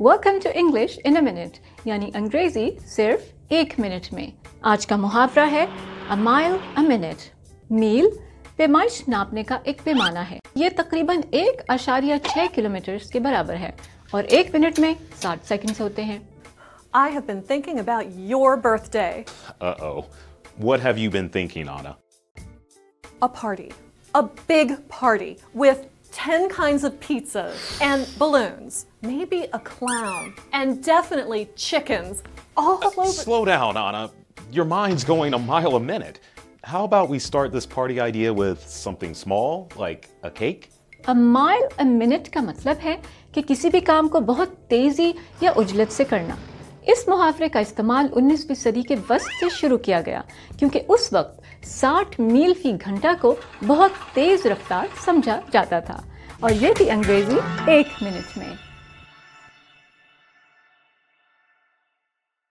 Welcome to English in a minute یعنی انگریزی صرف ایک منٹ میں آج کا محاورہ ہے مائل اے منٹ میل پیمائش ناپنے کا ایک پیمانہ ہے یہ تقریباً ایک اشاریہ چھ کلو میٹر کے برابر ہے اور ایک منٹ میں ساٹھ سیکنڈ ہوتے ہیں I have been thinking about your birthday. Uh-oh. What have you been thinking, Anna? A party. A big party with 10 kinds of pizzas and balloons. Maybe a clown. And definitely chickens. All over. Slow down, Anna. Your mind's going a mile a minute. How about we start this party idea with something small, like a cake? A mile a minute کا مطلب ہے کہ کسی بھی کام کو بہت تیزی یا اجلت سے کرنا اس محافرے کا استعمال انیسویں صدی کے وسط سے شروع کیا گیا کیونکہ اس وقت ساٹھ میل فی گھنٹہ کو بہت تیز رفتار سمجھا جاتا تھا اور یہ تھی انگریزی ایک منٹ میں۔